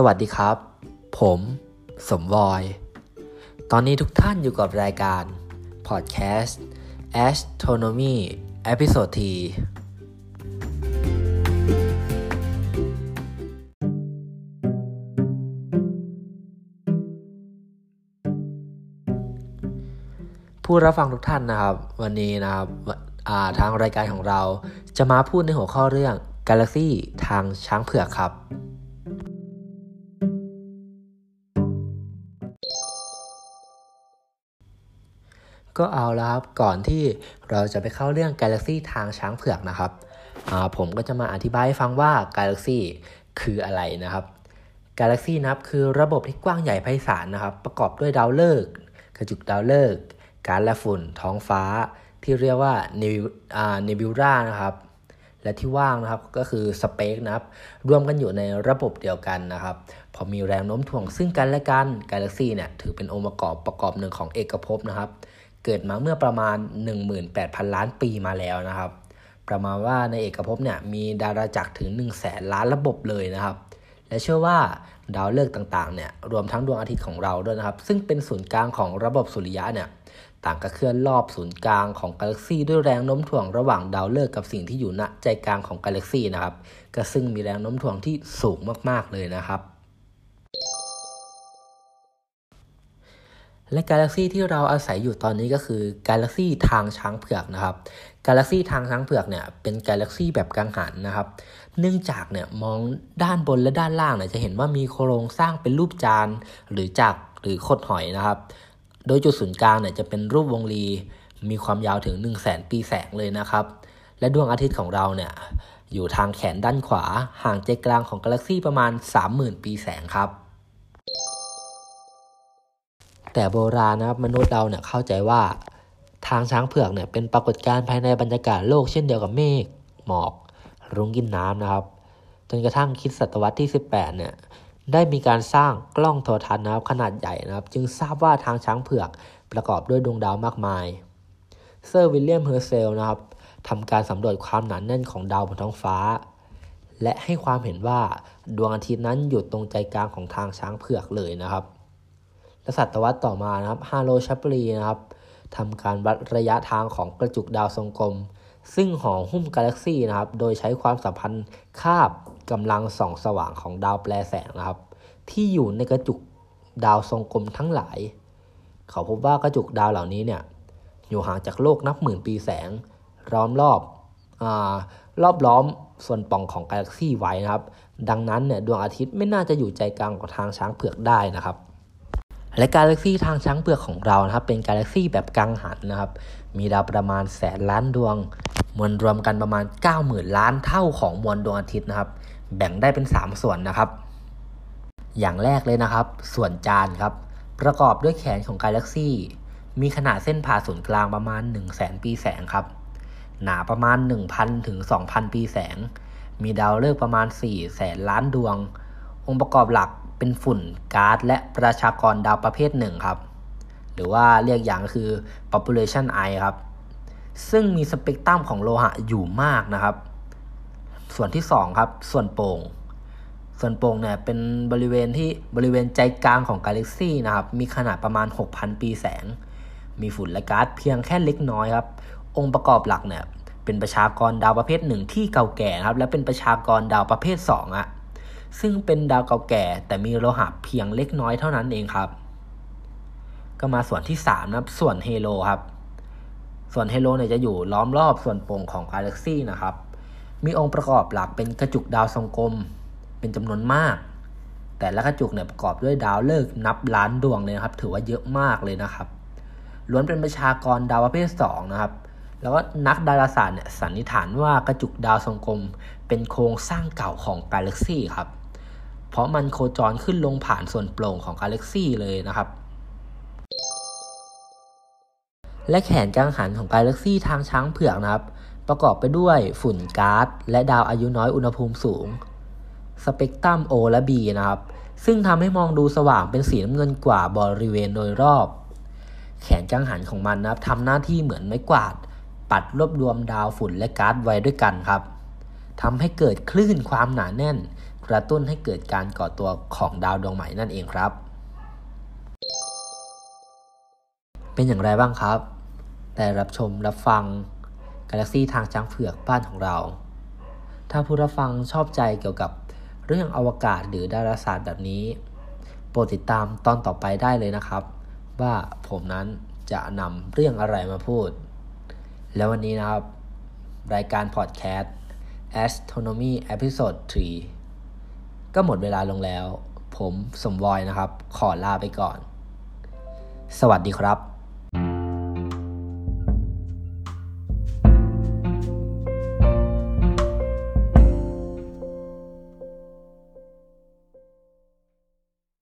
สวัสดีครับ ผม สมวอย ตอนนี้ทุกท่านอยู่กับรายการ Podcast Astronomy episode ที่ผู้รับฟังทุกท่านนะครับ วันนี้นะครับทางรายการของเราจะมาพูดในหัวข้อเรื่อง Galaxy ทางช้างเผือกครับ ก็เอาแล้วครับก่อนที่เราจะไปเข้าเรื่อง Galaxy ทางช้างเผือกนะครับผมก็จะมาอธิบายให้ฟังว่า Galaxy คืออะไรนะครับ Galaxy นะครับคือระบบที่กว้างใหญ่ไพศาลนะครับ ประกอบด้วยดาวฤกษ์กระจุกดาวฤกษ์ก๊าซและฝุ่นท้องฟ้า ที่เรียกว่าเนบิวรานะครับ และที่ว่างนะครับก็คือสเปกนะครับรวมกันอยู่ในระบบเดียวกันนะครับ พอมีแรงโน้มถ่วงซึ่งกันและกันกาแล็กซี่เนี่ยถือเป็นองค์ประกอบประกอบหนึ่งของเอกภพนะครับ เกิดมาเมื่อประมาณ 18,000 ล้านปีมาแล้วนะครับ ประมาณว่าในเอกภพเนี่ยมีดาราจักรถึง 1 0 0 0 0แสนล้านระบบเลยนะครับ และเชื่อว่าดาวฤกษ์ต่างๆเนี่ยรวมทั้งดวงอาทิตย์ของเราด้วยนะครับ ซึ่งเป็นศูนย์กลางของระบบสุริยะเนี่ยต่างก็เคลื่อนรอบศูนย์กลางของกาแล็กซีด้วยแรงโน้มถ่วงระหว่างดาวฤกษ์กับสิ่งที่อยู่ณใจกลางของกาแล็กซีนะครับก็ซึ่งมีแรงโน้มถ่วงที่สูงมากๆเลยนะครับ และกาแล็กซีที่เราอาศัยอยู่ตอนนี้ก็คือกาแล็กซีทางช้างเผือกนะครับกาแล็กซีทางช้างเผือกเนี่ยเป็นกาแล็กซีแบบกังหันนะครับ เนื่องจากเนี่ยมองด้านบนและด้านล่างเนี่ยจะเห็นว่ามีโครงสร้างเป็นรูปจานหรือจักรหรือคดหอยนะครับ โดยจุดศูนย์กลางเนี่ยจะเป็นรูปวงรีมีความยาวถึง 1 0 0 0 0แสนปีแสงเลยนะครับ และดวงอาทิตย์ของเราเนี่ยอยู่ทางแขนด้านขวาห่างใจกลางของกาแล็กซีประมาณ 30,000 ปีแสงครับ แต่โบราณนะครับมนุษย์เราเนี่ยเข้าใจว่าทางช้างเผือกเนี่ยเป็นปรากฏการณ์ภายในบรรยากาศโลกเช่นเดียวกับเมฆหมอก รุ้งกินน้ำนะครับ จนกระทั่งคริสต์ศตวรรษที่ 18 เนี่ยได้มีการสร้างกล้องโทรทรรศน์นะครับขนาดใหญ่นะครับ จึงทราบว่าทางช้างเผือกประกอบด้วยดวงดาวมากมาย เซอร์วิลเลียมเฮอร์เซลนะครับทำการสำรวจความหนาแน่นของดาวบนท้องฟ้า และให้ความเห็นว่าดวงอาทิตย์นั้นอยู่ตรงใจกลางของทางช้างเผือกเลยนะครับ และศตวรรษต่อมานะครับฮาโลชัปรีนะครับทำการวัดระยะทางของกระจุกดาวทรงกลม ซึ่งห่อหุ้มกาแล็กซีนะครับ โดยใช้ความสัมพันธ์คาบกำลังส่องสว่างของดาวแปรแสงนะครับ ที่อยู่ในกระจุกดาวทรงกลมทั้งหลาย เขาพบว่ากระจุกดาวเหล่านี้เนี่ยอยู่ห่างจากโลกนับหมื่นปีแสง ล้อมรอบอรอบล้อมส่วนป่องของกาแล็กซีไว้นะครับ ดังนั้นเนี่ยดวงอาทิตย์ไม่น่าจะอยู่ใจกลางของทางช้างเผือกได้นะครับ และกาแล็กซี่ทางช้างเปลือกของเรานะครับ เป็นกาแล็กซี่แบบกังหันนะครับ มีดาวประมาณแสนล้านดวง มวลรวมกันประมาณ 90,000 ล้านเท่าของมวลดวงอาทิตย์นะครับ แบ่งได้เป็น 3 ส่วนนะครับ อย่างแรกเลยนะครับ ส่วนจานครับ ประกอบด้วยแขนของกาแล็กซี่ มีขนาดเส้นผ่าศูนย์กลางประมาณ 1 0 0 0 0แสนปีแสงครับ หนาประมาณ 1,000 ถึง 2,000 ปีแสง มีดาวฤกษ์ประมาณ4แสนล้านดวง องค์ประกอบหลัก เป็นฝุ่นก๊าซและประชากรดาวประเภทหนึ่งครับ หรือว่าเรียกอย่างคือ population I ครับ ซึ่งมีสเปกตรัมของโลหะอยู่มากนะครับ ส่วนที่2ครับ ส่วนโป่ง ส่วนโป่งเนี่ยเป็นบริเวณที่บริเวณใจกลางของกาแล็กซี่นะครับ มีขนาดประมาณ 6,000 ปีแสง มีฝุ่นและก๊าซเพียงแค่เล็กน้อยครับ องค์ประกอบหลักเนี่ยเป็นประชากรดาวประเภทหนึ่งที่เก่าแก่ครับ และเป็นประชากรดาวประเภท2อะ ซึ่งเป็นดาวเก่าแก่ แต่มีโลหะเพียงเล็กน้อยเท่านั้นเองครับ ก็มาส่วนที่3นะครับ ส่วนเฮโลครับ ส่วนเฮโลเนี่ยจะอยู่ล้อมรอบส่วนโป่งของกาแล็กซี่นะครับ มีองค์ประกอบหลักเป็นกระจุกดาวทรงกลม เป็นจำนวนมาก แต่ละกระจุกเนี่ยประกอบด้วยดาวฤกษ์นับล้านดวงเลยนะครับ ถือว่าเยอะมากเลยนะครับ ล้วนเป็นประชากรดาวประเภท2นะครับแล้วก็นักดาราศาสตร์เนี่ยสันนิษฐานว่ากระจุกดาวทรงกลม เป็นโครงสร้างเก่าของกาแล็กซี่ครับ เพราะมันโคจรขึ้นลงผ่านส่วนโปร่งของกาแล็กซี่เลยนะครับ และแขนกังหันของกาแล็กซี่ทางช้างเผือกนะครับ ประกอบไปด้วยฝุ่นก๊าซและดาวอายุน้อยอุณหภูมิสูง สเปกตรัม O และ B นะครับ ซึ่งทำให้มองดูสว่างเป็นสีน้ำเงินกว่าบริเวณโดยรอบ แขนกังหันของมันนะครับทำหน้าที่เหมือนไม้กวาด ปัดรวบรวมดาวฝุ่นและก๊าซไว้ด้วยกันครับทำให้เกิดคลื่นความหนาแน่น กระตุ้นให้เกิดการก่อตัวของดาวดวงใหม่นั่นเองครับ เป็นอย่างไรบ้างครับ แต่รับชมรับฟังกาแล็กซี่ทางช้างเผือกบ้านของเรา ถ้าผู้รับฟังชอบใจเกี่ยวกับเรื่องอวกาศหรือดาราศาสตร์แบบนี้ โปรดติดตามตอนต่อไปได้เลยนะครับ ว่าผมนั้นจะนำเรื่องอะไรมาพูด แล้ววันนี้นะครับ รายการพอดแคสต์ Astronomy Episode 3 ก็หมดเวลาลงแล้ว ผมสมวอยนะครับ ขอลาไปก่อน สวัสดีครับ